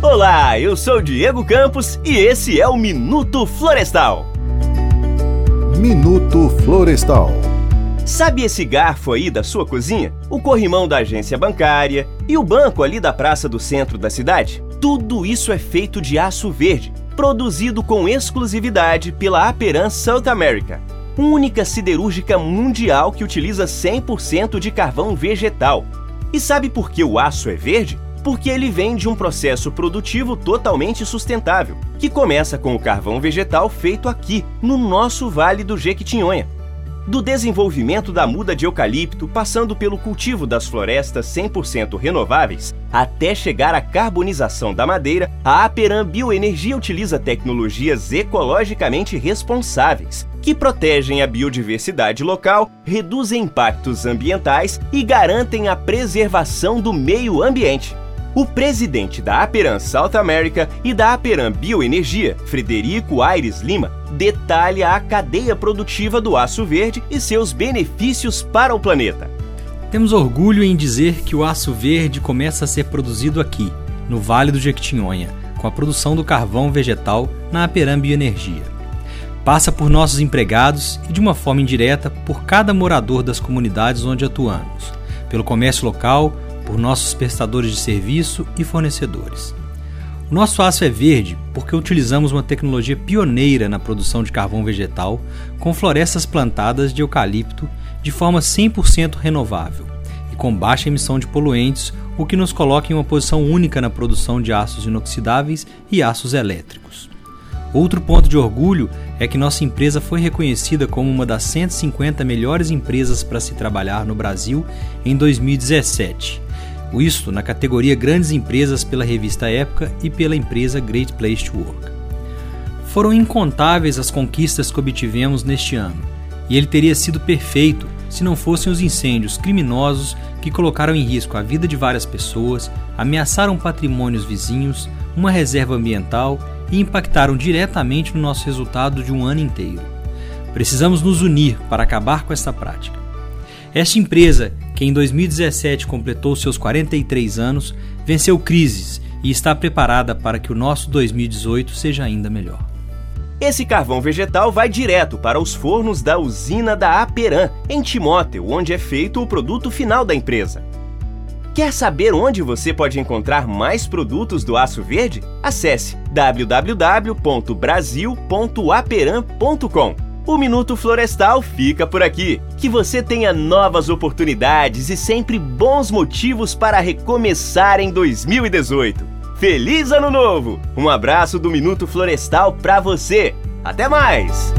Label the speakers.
Speaker 1: Olá, eu sou Diego Campos e esse é o Minuto Florestal.
Speaker 2: Minuto Florestal.
Speaker 1: Sabe esse garfo aí da sua cozinha? O corrimão da agência bancária e o banco ali da praça do centro da cidade? Tudo isso é feito de aço verde, produzido com exclusividade pela Aperan South America, única siderúrgica mundial que utiliza 100% de carvão vegetal. E sabe por que o aço é verde? Porque ele vem de um processo produtivo totalmente sustentável, que começa com o carvão vegetal feito aqui, no nosso Vale do Jequitinhonha. Do desenvolvimento da muda de eucalipto, passando pelo cultivo das florestas 100% renováveis, até chegar à carbonização da madeira, a Aperam Bioenergia utiliza tecnologias ecologicamente responsáveis, que protegem a biodiversidade local, reduzem impactos ambientais e garantem a preservação do meio ambiente. O presidente da Aperam South America e da Aperam Bioenergia, Frederico Aires Lima, detalha a cadeia produtiva do aço verde e seus benefícios para o planeta.
Speaker 3: Temos orgulho em dizer que o aço verde começa a ser produzido aqui, no Vale do Jequitinhonha, com a produção do carvão vegetal na Aperam Bioenergia. Passa por nossos empregados e, de uma forma indireta, por cada morador das comunidades onde atuamos, pelo comércio local, por nossos prestadores de serviço e fornecedores. O nosso aço é verde porque utilizamos uma tecnologia pioneira na produção de carvão vegetal com florestas plantadas de eucalipto de forma 100% renovável e com baixa emissão de poluentes, o que nos coloca em uma posição única na produção de aços inoxidáveis e aços elétricos. Outro ponto de orgulho é que nossa empresa foi reconhecida como uma das 150 melhores empresas para se trabalhar no Brasil em 2017 isto na categoria Grandes Empresas pela revista Época e pela empresa Great Place to Work. Foram incontáveis as conquistas que obtivemos neste ano, e ele teria sido perfeito se não fossem os incêndios criminosos que colocaram em risco a vida de várias pessoas, ameaçaram patrimônios vizinhos, uma reserva ambiental e impactaram diretamente no nosso resultado de um ano inteiro. Precisamos nos unir para acabar com essa prática. Esta empresa, que em 2017 completou seus 43 anos, venceu crises e está preparada para que o nosso 2018 seja ainda melhor.
Speaker 1: Esse carvão vegetal vai direto para os fornos da usina da Aperam, em Timóteo, onde é feito o produto final da empresa. Quer saber onde você pode encontrar mais produtos do aço verde? Acesse www.brasil.aperam.com o Minuto Florestal fica por aqui. Que você tenha novas oportunidades e sempre bons motivos para recomeçar em 2018. Feliz Ano Novo! Um abraço do Minuto Florestal para você. Até mais!